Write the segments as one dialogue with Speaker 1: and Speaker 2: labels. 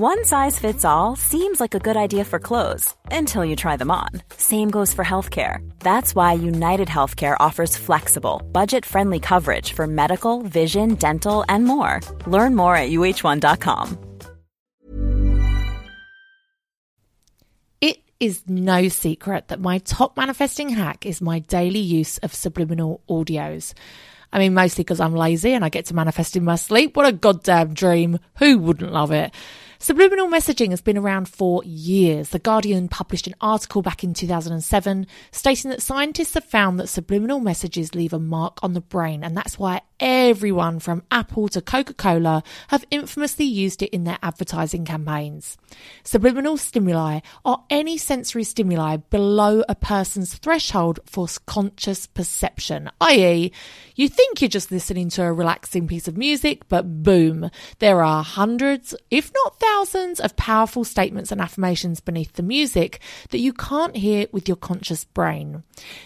Speaker 1: One size fits all seems like a good idea for clothes until you try them on. Same goes for healthcare. That's why United Healthcare offers flexible, budget friendly coverage for medical, vision, dental, and more. Learn more at uh1.com.
Speaker 2: It is no secret that my top manifesting hack is my daily use of subliminal audios. I mean, mostly because I'm lazy and I get to manifest in my sleep. What a goddamn dream. Who wouldn't love it? Subliminal messaging has been around for years. The Guardian published an article back in 2007 stating that scientists have found that subliminal messages leave a mark on the brain, and that's why everyone from Apple to Coca Cola have infamously used it in their advertising campaigns. Subliminal stimuli are any sensory stimuli below a person's threshold for conscious perception, i.e., you think you're just listening to a relaxing piece of music, but boom, there are hundreds, if not thousands, of powerful statements and affirmations beneath the music that you can't hear with your conscious brain.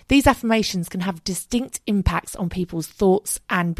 Speaker 2: These affirmations can have distinct impacts on people's thoughts and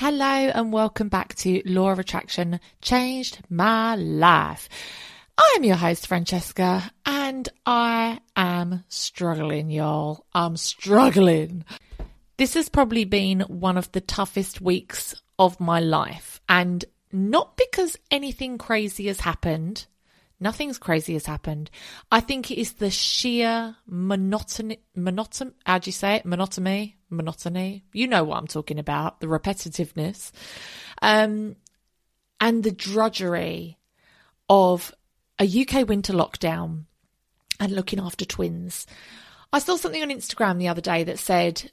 Speaker 2: Hello and welcome back to Law of Attraction Changed My Life. I'm your host, Francesca, and I am struggling, y'all. I'm struggling. This has probably been one of the toughest weeks of my life, and not because anything crazy has happened. Nothing's crazy has happened. I think it is the sheer monotony, monotony, how do you say it? Monotony, monotony. You know what I'm talking about. The repetitiveness. Um, and the drudgery of a UK winter lockdown and looking after twins. I saw something on Instagram the other day that said,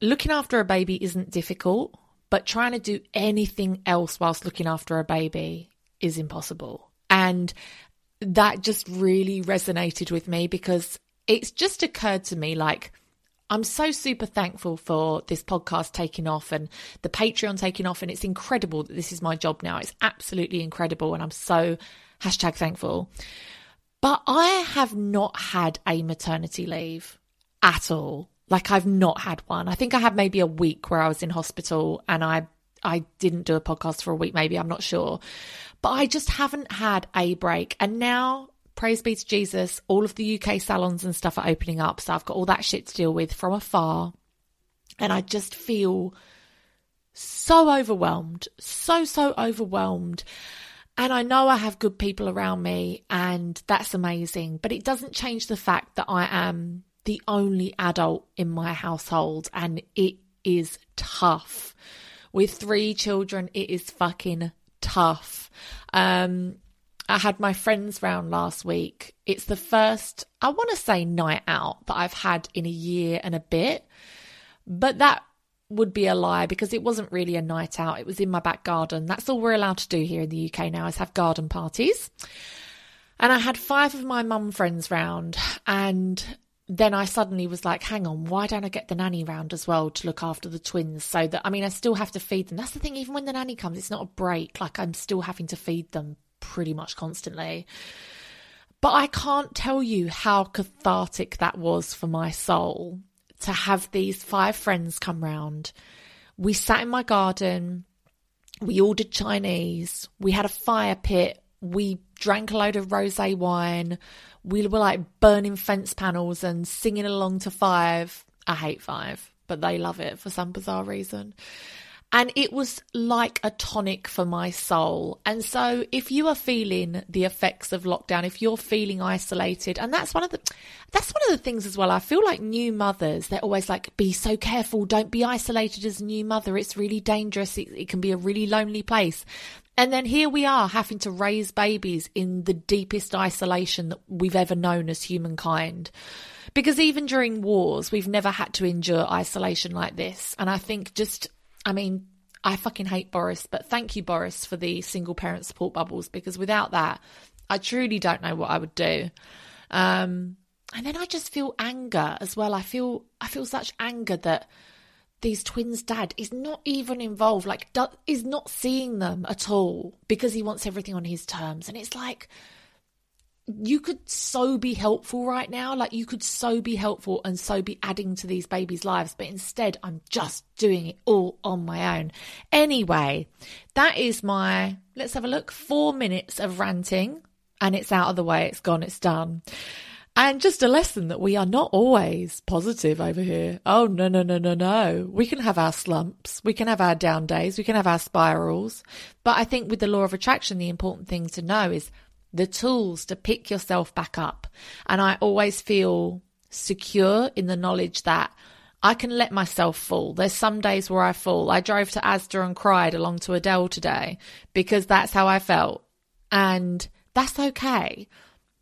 Speaker 2: looking after a baby isn't difficult, but trying to do anything else whilst looking after a baby is impossible. And that just really resonated with me because it's just occurred to me like, I'm so super thankful for this podcast taking off and the Patreon taking off. And it's incredible that this is my job now. It's absolutely incredible. And I'm so hashtag thankful. But I have not had a maternity leave at all. Like I've not had one. I think I had maybe a week where I was in hospital and I I didn't do a podcast for a week maybe, I'm not sure. But I just haven't had a break. And now praise be to Jesus, all of the UK salons and stuff are opening up. So I've got all that shit to deal with from afar. And I just feel so overwhelmed, so, so overwhelmed. And I know I have good people around me, and that's amazing. But it doesn't change the fact that I am the only adult in my household, and it is tough. With three children, it is fucking tough. Um, I had my friends round last week. It's the first, I want to say, night out that I've had in a year and a bit. But that would be a lie because it wasn't really a night out. It was in my back garden. That's all we're allowed to do here in the UK now is have garden parties. And I had five of my mum friends round and then I suddenly was like, hang on, why don't I get the nanny round as well to look after the twins? So that, I mean, I still have to feed them. That's the thing, even when the nanny comes, it's not a break. Like, I'm still having to feed them pretty much constantly. But I can't tell you how cathartic that was for my soul to have these five friends come round. We sat in my garden, we ordered Chinese, we had a fire pit, we drank a load of rose wine, we were like burning fence panels and singing along to five. I hate five, but they love it for some bizarre reason. And it was like a tonic for my soul. And so if you are feeling the effects of lockdown, if you're feeling isolated, and that's one of the that's one of the things as well. I feel like new mothers, they're always like, be so careful, don't be isolated as a new mother. It's really dangerous. It, it can be a really lonely place. And then here we are having to raise babies in the deepest isolation that we've ever known as humankind. Because even during wars, we've never had to endure isolation like this. And I think just I mean, I fucking hate Boris, but thank you, Boris, for the single parent support bubbles because without that, I truly don't know what I would do. Um, and then I just feel anger as well. I feel I feel such anger that these twins' dad is not even involved, like do, is not seeing them at all because he wants everything on his terms, and it's like you could so be helpful right now. Like you could so be helpful and so be adding to these babies' lives. But instead, I'm just doing it all on my own. Anyway, that is my, let's have a look, four minutes of ranting and it's out of the way. It's gone. It's done. And just a lesson that we are not always positive over here. Oh, no, no, no, no, no. We can have our slumps. We can have our down days. We can have our spirals. But I think with the law of attraction, the important thing to know is the tools to pick yourself back up. And I always feel secure in the knowledge that I can let myself fall. There's some days where I fall. I drove to Asda and cried along to Adele today because that's how I felt. And that's okay.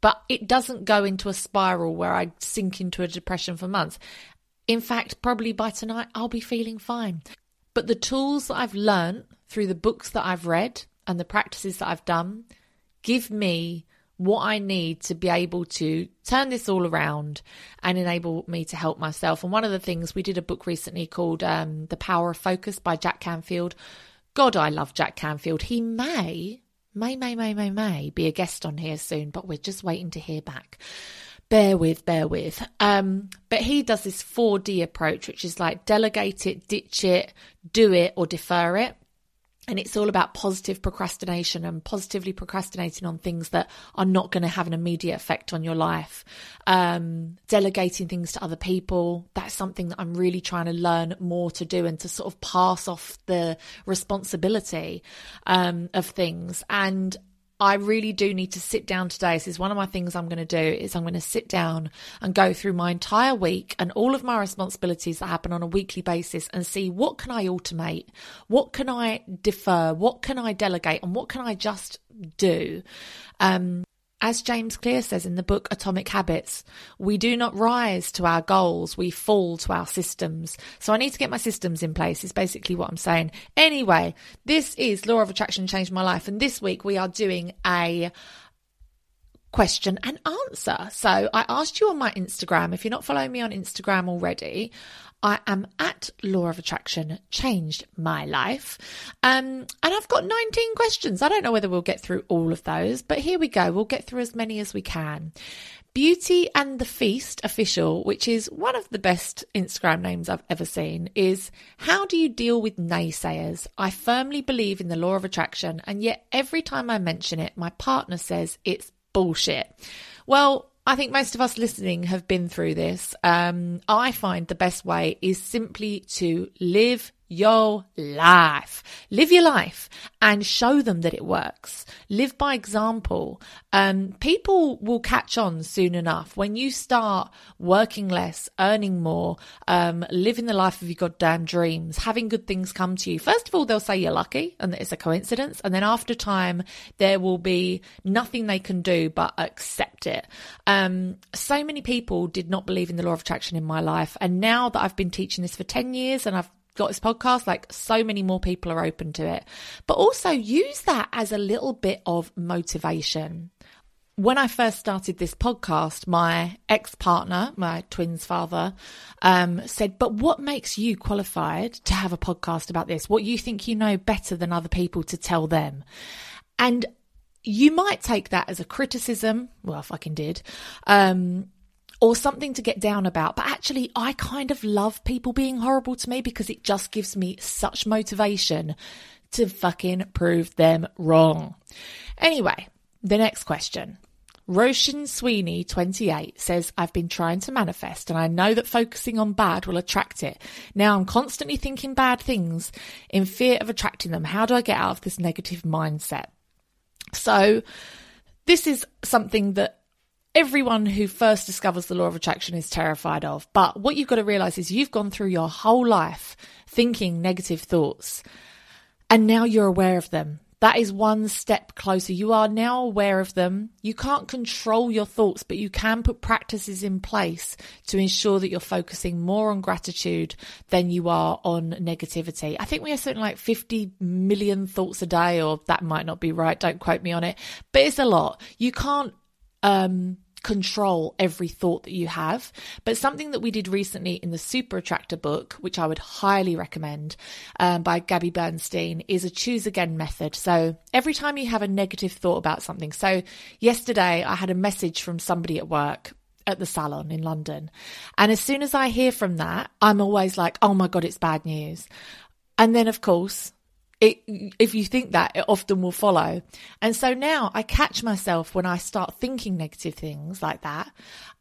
Speaker 2: But it doesn't go into a spiral where I sink into a depression for months. In fact, probably by tonight, I'll be feeling fine. But the tools that I've learned through the books that I've read and the practices that I've done give me what I need to be able to turn this all around and enable me to help myself. And one of the things we did a book recently called um, The Power of Focus by Jack Canfield. God, I love Jack Canfield. He may, may, may, may, may, may be a guest on here soon, but we're just waiting to hear back. Bear with, bear with. Um, but he does this 4D approach, which is like delegate it, ditch it, do it, or defer it and it's all about positive procrastination and positively procrastinating on things that are not going to have an immediate effect on your life. Um, delegating things to other people. That's something that I'm really trying to learn more to do and to sort of pass off the responsibility um, of things. And I really do need to sit down today. This is one of my things I'm going to do is I'm going to sit down and go through my entire week and all of my responsibilities that happen on a weekly basis and see what can I automate? What can I defer? What can I delegate? And what can I just do? Um, as James Clear says in the book Atomic Habits, we do not rise to our goals, we fall to our systems. So I need to get my systems in place, is basically what I'm saying. Anyway, this is Law of Attraction Changed My Life, and this week we are doing a question and answer. So I asked you on my Instagram, if you're not following me on Instagram already, I am at Law of Attraction Changed My Life. Um, and I've got 19 questions. I don't know whether we'll get through all of those, but here we go. We'll get through as many as we can. Beauty and the Feast official, which is one of the best Instagram names I've ever seen, is how do you deal with naysayers? I firmly believe in the law of attraction, and yet every time I mention it, my partner says it's bullshit. Well, I think most of us listening have been through this. Um, I find the best way is simply to live your life. Live your life and show them that it works. Live by example. Um, people will catch on soon enough when you start working less, earning more, um, living the life of your goddamn dreams, having good things come to you. First of all, they'll say you're lucky and that it's a coincidence. And then after time, there will be nothing they can do but accept it. Um, so many people did not believe in the law of attraction in my life. And now that I've been teaching this for 10 years and I've got this podcast, like so many more people are open to it. But also use that as a little bit of motivation. when I first started this podcast, my ex partner, my twin's father, um, said, But what makes you qualified to have a podcast about this? What you think you know better than other people to tell them? And you might take that as a criticism. Well, I fucking did. Um, or something to get down about. But actually, I kind of love people being horrible to me because it just gives me such motivation to fucking prove them wrong. Anyway, the next question. Roshan Sweeney, 28, says, I've been trying to manifest and I know that focusing on bad will attract it. Now I'm constantly thinking bad things in fear of attracting them. How do I get out of this negative mindset? So, this is something that everyone who first discovers the law of attraction is terrified of. But what you've got to realize is you've gone through your whole life thinking negative thoughts and now you're aware of them. That is one step closer. You are now aware of them. You can't control your thoughts, but you can put practices in place to ensure that you're focusing more on gratitude than you are on negativity. I think we have something like 50 million thoughts a day, or that might not be right. Don't quote me on it, but it's a lot. You can't, um, control every thought that you have. But something that we did recently in the Super Attractor book, which I would highly recommend um, by Gabby Bernstein, is a choose again method. So every time you have a negative thought about something. So yesterday I had a message from somebody at work at the salon in London. And as soon as I hear from that, I'm always like, oh my God, it's bad news. And then, of course, it, if you think that, it often will follow. And so now I catch myself when I start thinking negative things like that.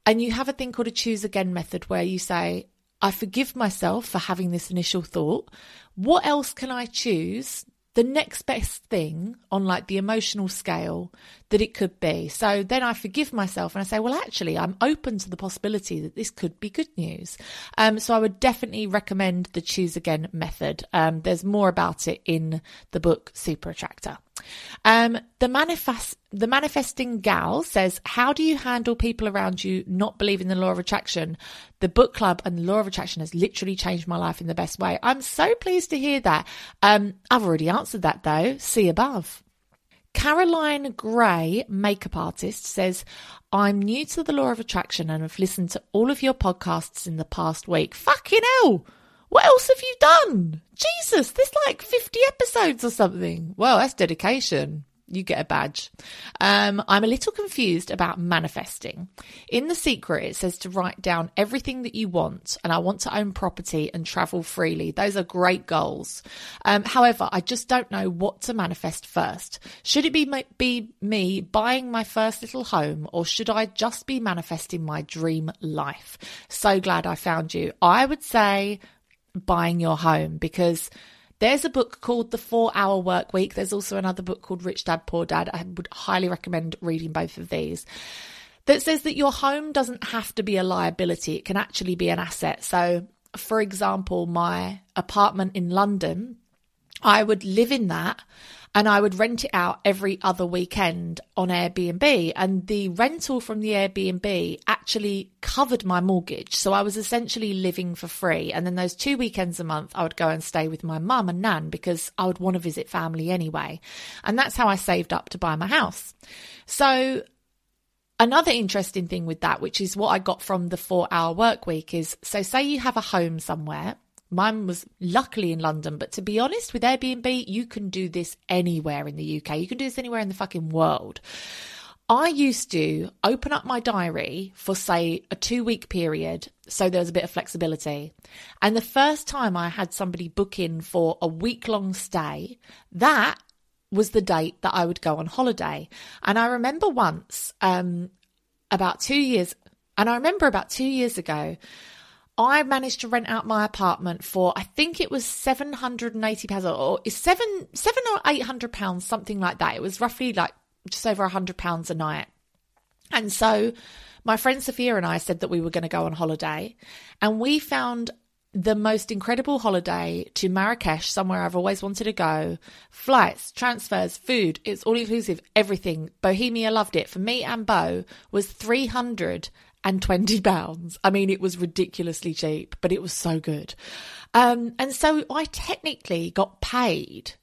Speaker 2: And you have a thing called a choose again method where you say, I forgive myself for having this initial thought. What else can I choose the next best thing on like the emotional scale that it could be. So then I forgive myself and I say, well, actually, I'm open to the possibility that this could be good news. Um, so I would definitely recommend the choose again method. Um, there's more about it in the book Super Attractor. Um, the manifest the manifesting gal says, "How do you handle people around you not believing the law of attraction? The book club and the law of attraction has literally changed my life in the best way." I'm so pleased to hear that. Um, I've already answered that though. See above. Caroline Gray, makeup artist, says, I'm new to the law of attraction and have listened to all of your podcasts in the past week. Fucking hell! What else have you done? Jesus, there's like 50 episodes or something. Well, that's dedication. You get a badge. Um, I'm a little confused about manifesting. In The Secret, it says to write down everything that you want, and I want to own property and travel freely. Those are great goals. Um, however, I just don't know what to manifest first. Should it be, be me buying my first little home, or should I just be manifesting my dream life? So glad I found you. I would say buying your home because there's a book called The Four Hour Work Week. There's also another book called Rich Dad Poor Dad. I would highly recommend reading both of these. That says that your home doesn't have to be a liability, it can actually be an asset. So, for example, my apartment in London, I would live in that and I would rent it out every other weekend on Airbnb. And the rental from the Airbnb actually covered my mortgage. So I was essentially living for free. And then those two weekends a month, I would go and stay with my mum and nan because I would want to visit family anyway. And that's how I saved up to buy my house. So Another interesting thing with that, which is what I got from the four hour work week, is so say you have a home somewhere Mine was luckily in London, but to be honest, with Airbnb, you can do this anywhere in the UK. You can do this anywhere in the fucking world. I used to open up my diary for, say, a two week period, so there was a bit of flexibility. And the first time I had somebody book in for a week long stay, that was the date that I would go on holiday. And I remember once, um, about two years, and I remember about two years ago, I managed to rent out my apartment for I think it was seven hundred and eighty pounds or seven seven or eight hundred pounds, something like that. It was roughly like just over a hundred pounds a night. And so my friend Sophia and I said that we were going to go on holiday, and we found the most incredible holiday to Marrakesh, somewhere I've always wanted to go. Flights, transfers, food, it's all inclusive, everything. Bohemia loved it. For me and Bo was 300 and 20 pounds. I mean, it was ridiculously cheap, but it was so good. Um, and so I technically got paid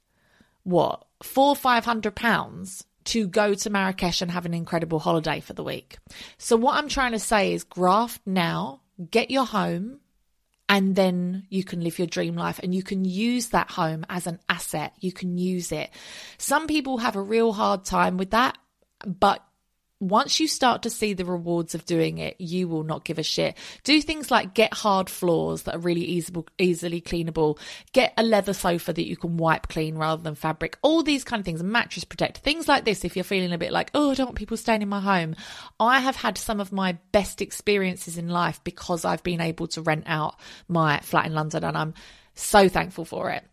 Speaker 2: what four, five hundred pounds to go to Marrakesh and have an incredible holiday for the week. So, what I'm trying to say is graft now, get your home, and then you can live your dream life and you can use that home as an asset. You can use it. Some people have a real hard time with that, but once you start to see the rewards of doing it, you will not give a shit. Do things like get hard floors that are really easy, easily cleanable. Get a leather sofa that you can wipe clean rather than fabric. All these kind of things. Mattress protect. Things like this. If you're feeling a bit like, oh, I don't want people staying in my home. I have had some of my best experiences in life because I've been able to rent out my flat in London and I'm so thankful for it.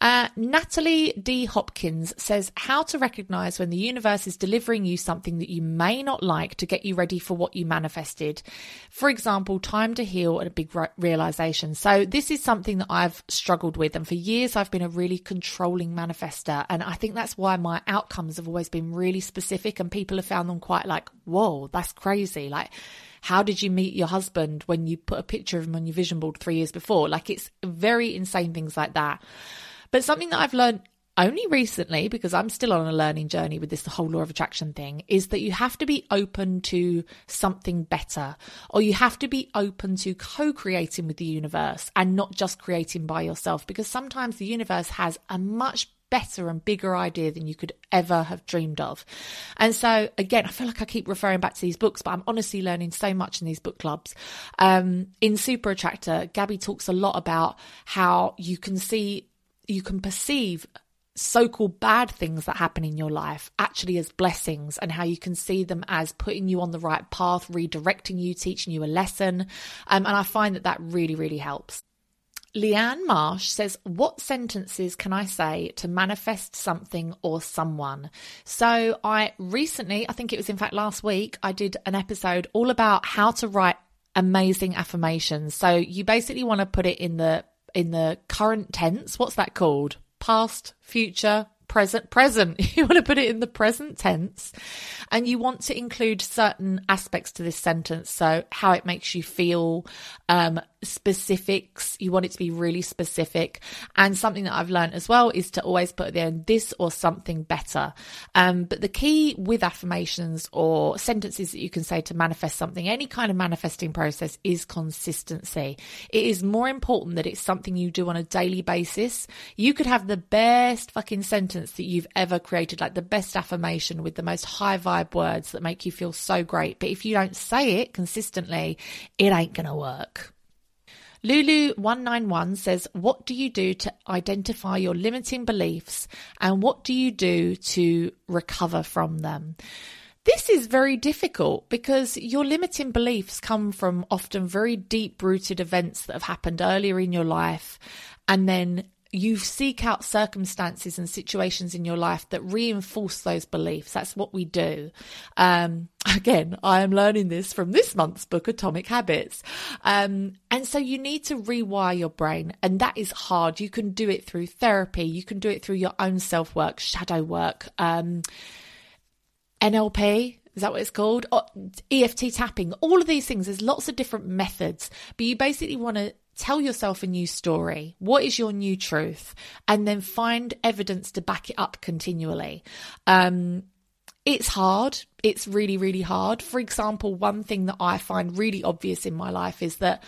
Speaker 2: Uh, Natalie D. Hopkins says how to recognize when the universe is delivering you something that you may not like to get you ready for what you manifested. For example, time to heal and a big realization. So, this is something that I've struggled with. And for years, I've been a really controlling manifester. And I think that's why my outcomes have always been really specific. And people have found them quite like, whoa, that's crazy. Like, how did you meet your husband when you put a picture of him on your vision board three years before? Like it's very insane things like that. But something that I've learned only recently, because I'm still on a learning journey with this whole law of attraction thing, is that you have to be open to something better, or you have to be open to co creating with the universe and not just creating by yourself, because sometimes the universe has a much better and bigger idea than you could ever have dreamed of. And so, again, I feel like I keep referring back to these books, but I'm honestly learning so much in these book clubs. Um, in Super Attractor, Gabby talks a lot about how you can see, you can perceive so called bad things that happen in your life actually as blessings and how you can see them as putting you on the right path, redirecting you, teaching you a lesson. Um, and I find that that really, really helps. Leanne Marsh says, What sentences can I say to manifest something or someone? So, I recently, I think it was in fact last week, I did an episode all about how to write amazing affirmations. So, you basically want to put it in the in the current tense. What's that called? Past, future, present present you want to put it in the present tense and you want to include certain aspects to this sentence so how it makes you feel um, specifics. You want it to be really specific. And something that I've learned as well is to always put there this or something better. Um, but the key with affirmations or sentences that you can say to manifest something, any kind of manifesting process is consistency. It is more important that it's something you do on a daily basis. You could have the best fucking sentence that you've ever created, like the best affirmation with the most high vibe words that make you feel so great. But if you don't say it consistently, it ain't going to work. Lulu191 says, What do you do to identify your limiting beliefs and what do you do to recover from them? This is very difficult because your limiting beliefs come from often very deep rooted events that have happened earlier in your life and then you seek out circumstances and situations in your life that reinforce those beliefs. That's what we do. Um, again, I am learning this from this month's book, Atomic Habits. Um, and so you need to rewire your brain, and that is hard. You can do it through therapy, you can do it through your own self work, shadow work, um, NLP. Is that what it's called? EFT tapping, all of these things. There's lots of different methods, but you basically want to tell yourself a new story. What is your new truth? And then find evidence to back it up continually. Um, it's hard. It's really, really hard. For example, one thing that I find really obvious in my life is that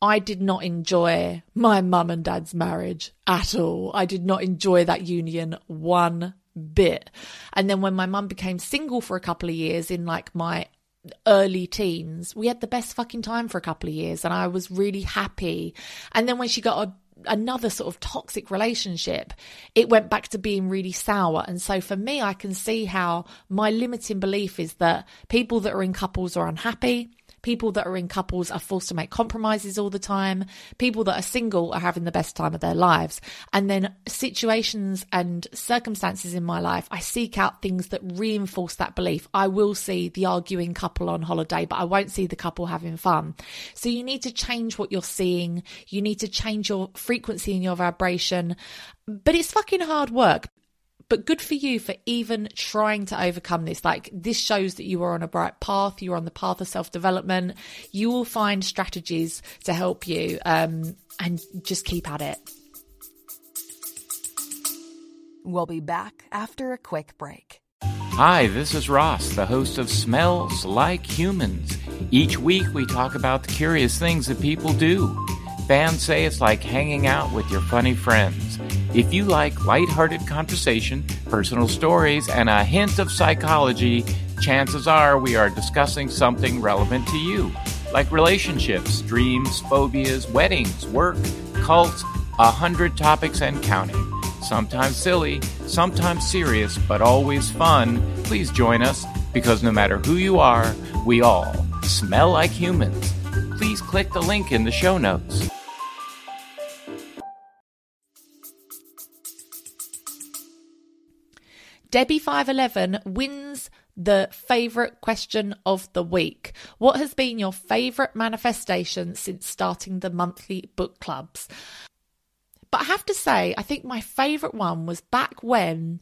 Speaker 2: I did not enjoy my mum and dad's marriage at all. I did not enjoy that union one bit. And then when my mum became single for a couple of years in like my early teens, we had the best fucking time for a couple of years and I was really happy. And then when she got a another sort of toxic relationship, it went back to being really sour. And so for me, I can see how my limiting belief is that people that are in couples are unhappy. People that are in couples are forced to make compromises all the time. People that are single are having the best time of their lives. And then situations and circumstances in my life, I seek out things that reinforce that belief. I will see the arguing couple on holiday, but I won't see the couple having fun. So you need to change what you're seeing. You need to change your frequency and your vibration. But it's fucking hard work but good for you for even trying to overcome this. Like, this shows that you are on a bright path, you're on the path of self development. You will find strategies to help you um, and just keep at it.
Speaker 3: We'll be back after a quick break. Hi, this is Ross, the host of Smells Like Humans. Each week we talk about the curious things that people do. Fans say it's like hanging out with your funny friends. If you like lighthearted conversation, personal stories, and a hint of psychology, chances are we are discussing something relevant to you, like relationships, dreams, phobias, weddings, work, cults, a hundred topics and counting. Sometimes silly, sometimes serious, but always fun. Please join us because no matter who you are, we all smell like humans. Please click the link in the show notes.
Speaker 2: Debbie511 wins the favourite question of the week. What has been your favourite manifestation since starting the monthly book clubs? But I have to say, I think my favourite one was back when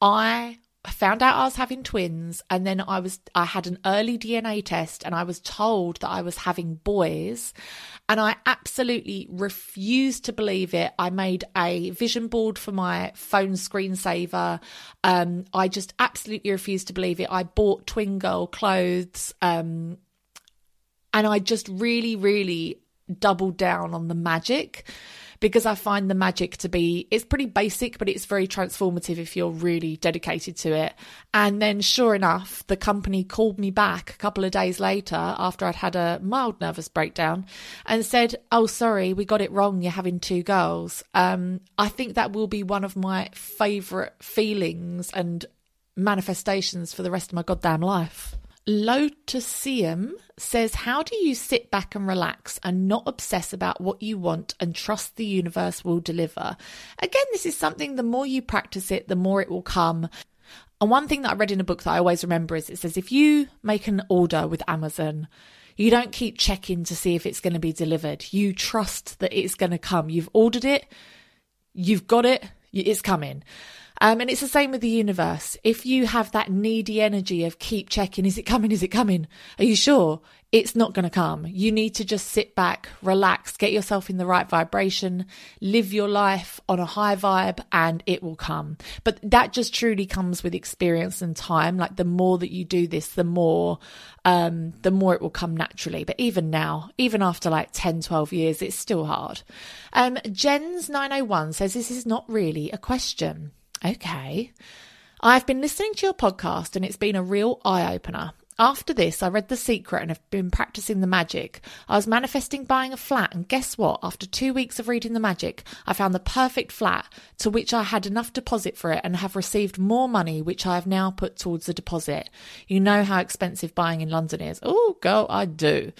Speaker 2: I found out I was having twins and then I was I had an early DNA test and I was told that I was having boys and I absolutely refused to believe it. I made a vision board for my phone screensaver. Um, I just absolutely refused to believe it. I bought twin girl clothes um, and I just really really doubled down on the magic because I find the magic to be it's pretty basic, but it's very transformative if you're really dedicated to it. And then, sure enough, the company called me back a couple of days later after I'd had a mild nervous breakdown and said, "Oh, sorry, we got it wrong. You're having two girls." Um, I think that will be one of my favourite feelings and manifestations for the rest of my goddamn life. Lotusium says, How do you sit back and relax and not obsess about what you want and trust the universe will deliver? Again, this is something the more you practice it, the more it will come. And one thing that I read in a book that I always remember is it says, If you make an order with Amazon, you don't keep checking to see if it's going to be delivered. You trust that it's going to come. You've ordered it, you've got it, it's coming. Um, and it's the same with the universe. If you have that needy energy of keep checking, is it coming? Is it coming? Are you sure? It's not going to come. You need to just sit back, relax, get yourself in the right vibration, live your life on a high vibe, and it will come. But that just truly comes with experience and time. Like the more that you do this, the more, um, the more it will come naturally. But even now, even after like 10, 12 years, it's still hard. Um, Jens 901 says this is not really a question. Okay. I've been listening to your podcast and it's been a real eye opener. After this, I read The Secret and have been practicing the magic. I was manifesting buying a flat, and guess what? After two weeks of reading the magic, I found the perfect flat to which I had enough deposit for it and have received more money, which I have now put towards the deposit. You know how expensive buying in London is. Oh, girl, I do.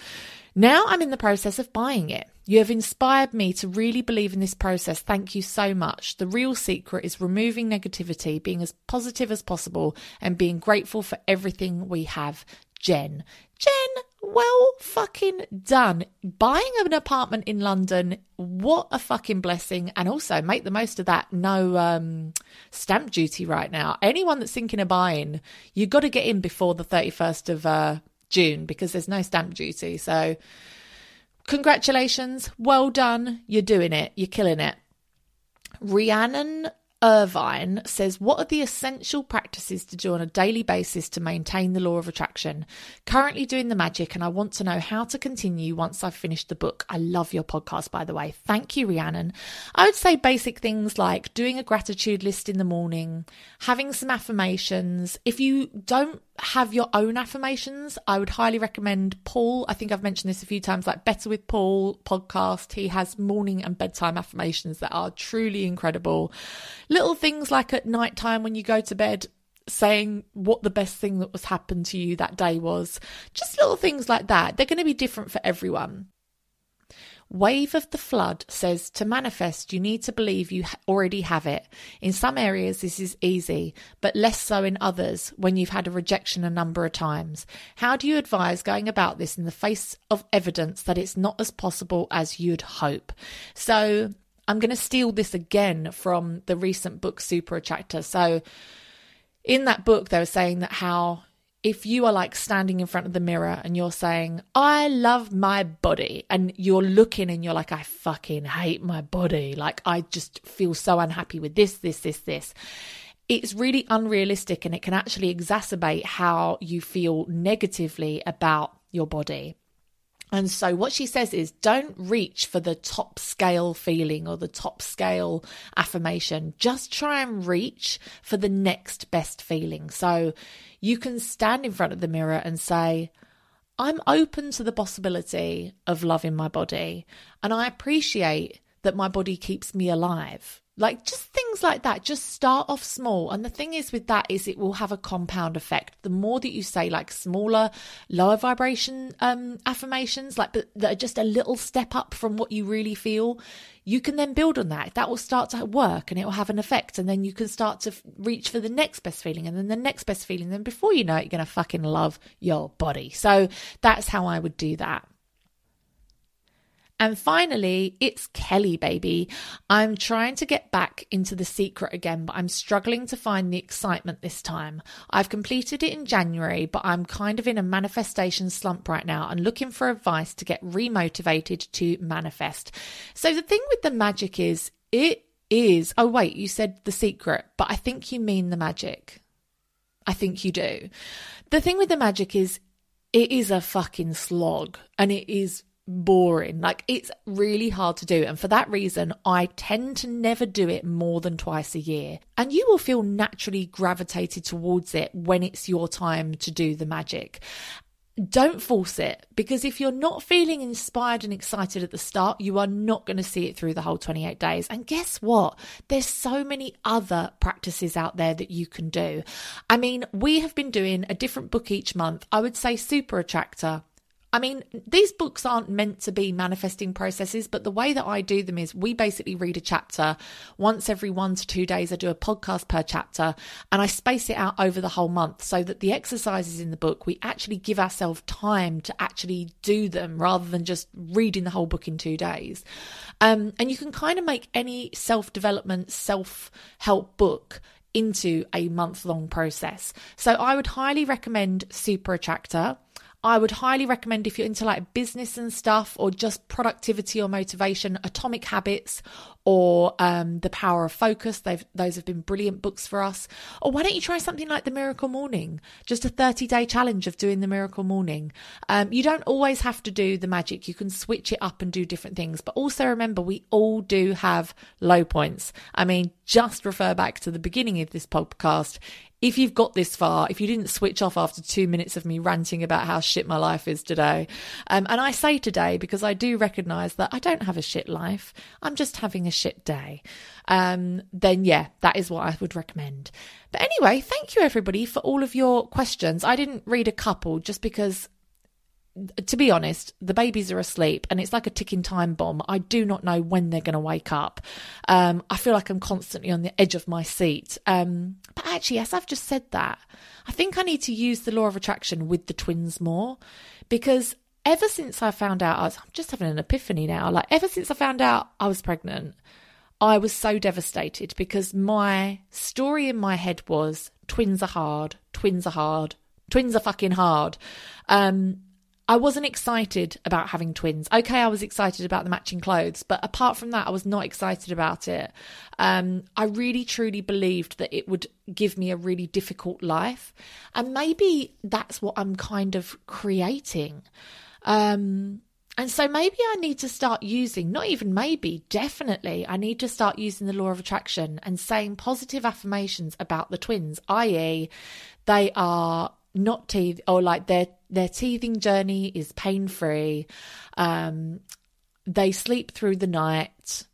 Speaker 2: Now I'm in the process of buying it. You have inspired me to really believe in this process. Thank you so much. The real secret is removing negativity, being as positive as possible, and being grateful for everything we have. Jen. Jen, well fucking done. Buying an apartment in London, what a fucking blessing. And also make the most of that no um, stamp duty right now. Anyone that's thinking of buying, you've got to get in before the 31st of uh, June because there's no stamp duty. So, congratulations, well done, you're doing it, you're killing it. Rhiannon Irvine says, What are the essential practices to do on a daily basis to maintain the law of attraction? Currently doing the magic, and I want to know how to continue once I've finished the book. I love your podcast, by the way. Thank you, Rhiannon. I would say basic things like doing a gratitude list in the morning, having some affirmations. If you don't have your own affirmations, I would highly recommend Paul. I think I've mentioned this a few times, like Better with Paul podcast. He has morning and bedtime affirmations that are truly incredible. Little things like at night time when you go to bed, saying what the best thing that was happened to you that day was. Just little things like that. They're going to be different for everyone. Wave of the Flood says to manifest, you need to believe you already have it. In some areas, this is easy, but less so in others when you've had a rejection a number of times. How do you advise going about this in the face of evidence that it's not as possible as you'd hope? So, I'm going to steal this again from the recent book Super Attractor. So, in that book, they were saying that how if you are like standing in front of the mirror and you're saying, I love my body, and you're looking and you're like, I fucking hate my body. Like, I just feel so unhappy with this, this, this, this. it's really unrealistic and it can actually exacerbate how you feel negatively about your body. And so, what she says is don't reach for the top scale feeling or the top scale affirmation. Just try and reach for the next best feeling. So, you can stand in front of the mirror and say, I'm open to the possibility of loving my body, and I appreciate that my body keeps me alive. Like just things like that. Just start off small. And the thing is with that is it will have a compound effect. The more that you say like smaller, lower vibration um, affirmations, like that are just a little step up from what you really feel, you can then build on that. That will start to work and it will have an effect. And then you can start to reach for the next best feeling and then the next best feeling. Then before you know it, you're going to fucking love your body. So that's how I would do that. And finally, it's Kelly, baby. I'm trying to get back into the secret again, but I'm struggling to find the excitement this time. I've completed it in January, but I'm kind of in a manifestation slump right now and looking for advice to get remotivated to manifest. So the thing with the magic is, it is, oh, wait, you said the secret, but I think you mean the magic. I think you do. The thing with the magic is, it is a fucking slog and it is boring. Like it's really hard to do. And for that reason, I tend to never do it more than twice a year. And you will feel naturally gravitated towards it when it's your time to do the magic. Don't force it because if you're not feeling inspired and excited at the start, you are not going to see it through the whole 28 days. And guess what? There's so many other practices out there that you can do. I mean, we have been doing a different book each month. I would say Super Attractor I mean, these books aren't meant to be manifesting processes, but the way that I do them is we basically read a chapter once every one to two days. I do a podcast per chapter and I space it out over the whole month so that the exercises in the book, we actually give ourselves time to actually do them rather than just reading the whole book in two days. Um, and you can kind of make any self development, self help book into a month long process. So I would highly recommend Super Attractor. I would highly recommend if you're into like business and stuff or just productivity or motivation, Atomic Habits or um, The Power of Focus. They've, those have been brilliant books for us. Or why don't you try something like The Miracle Morning? Just a 30 day challenge of doing The Miracle Morning. Um, you don't always have to do the magic. You can switch it up and do different things. But also remember, we all do have low points. I mean, just refer back to the beginning of this podcast if you've got this far, if you didn't switch off after two minutes of me ranting about how shit my life is today, um, and I say today because I do recognize that I don't have a shit life, I'm just having a shit day, um, then yeah, that is what I would recommend. But anyway, thank you everybody for all of your questions. I didn't read a couple just because to be honest, the babies are asleep and it's like a ticking time bomb. I do not know when they're going to wake up. Um, I feel like I'm constantly on the edge of my seat. Um, but actually, as I've just said that, I think I need to use the law of attraction with the twins more because ever since I found out, I was, I'm just having an epiphany now. Like, ever since I found out I was pregnant, I was so devastated because my story in my head was twins are hard, twins are hard, twins are fucking hard. Um, I wasn't excited about having twins. Okay, I was excited about the matching clothes, but apart from that, I was not excited about it. Um, I really truly believed that it would give me a really difficult life. And maybe that's what I'm kind of creating. Um, and so maybe I need to start using, not even maybe, definitely, I need to start using the law of attraction and saying positive affirmations about the twins, i.e., they are not teeth or like their their teething journey is pain free. Um, they sleep through the night.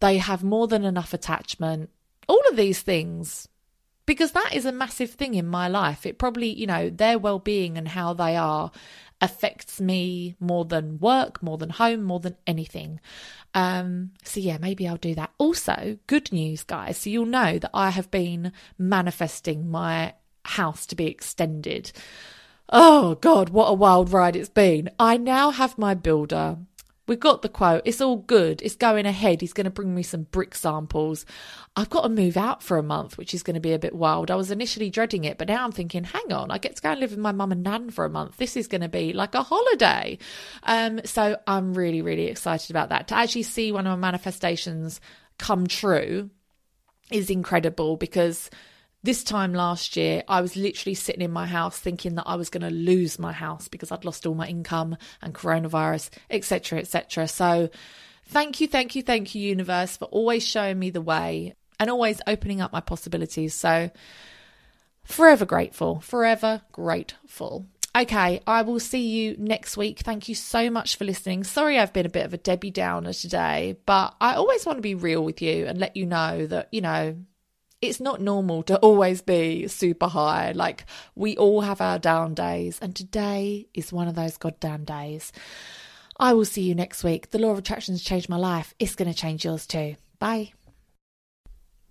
Speaker 2: They have more than enough attachment. All of these things, because that is a massive thing in my life. It probably, you know, their well being and how they are affects me more than work, more than home, more than anything. Um, so yeah, maybe I'll do that. Also, good news, guys. So you'll know that I have been manifesting my house to be extended. Oh God, what a wild ride it's been. I now have my builder. We've got the quote. It's all good. It's going ahead. He's going to bring me some brick samples. I've got to move out for a month, which is going to be a bit wild. I was initially dreading it, but now I'm thinking, hang on, I get to go and live with my mum and nan for a month. This is going to be like a holiday. Um, so I'm really, really excited about that. To actually see one of my manifestations come true is incredible because this time last year, I was literally sitting in my house thinking that I was going to lose my house because I'd lost all my income and coronavirus, etc., etc. So, thank you, thank you, thank you, universe, for always showing me the way and always opening up my possibilities. So, forever grateful, forever grateful. Okay, I will see you next week. Thank you so much for listening. Sorry I've been a bit of a Debbie Downer today, but I always want to be real with you and let you know that, you know, it's not normal to always be super high. Like, we all have our down days, and today is one of those goddamn days. I will see you next week. The law of attraction's changed my life. It's going to change yours too. Bye.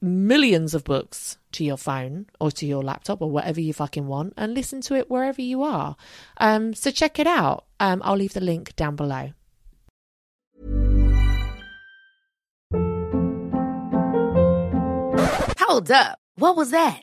Speaker 2: millions of books to your phone or to your laptop or whatever you fucking want and listen to it wherever you are. Um, so check it out. Um, I'll leave the link down below.
Speaker 4: Hold up. What was that?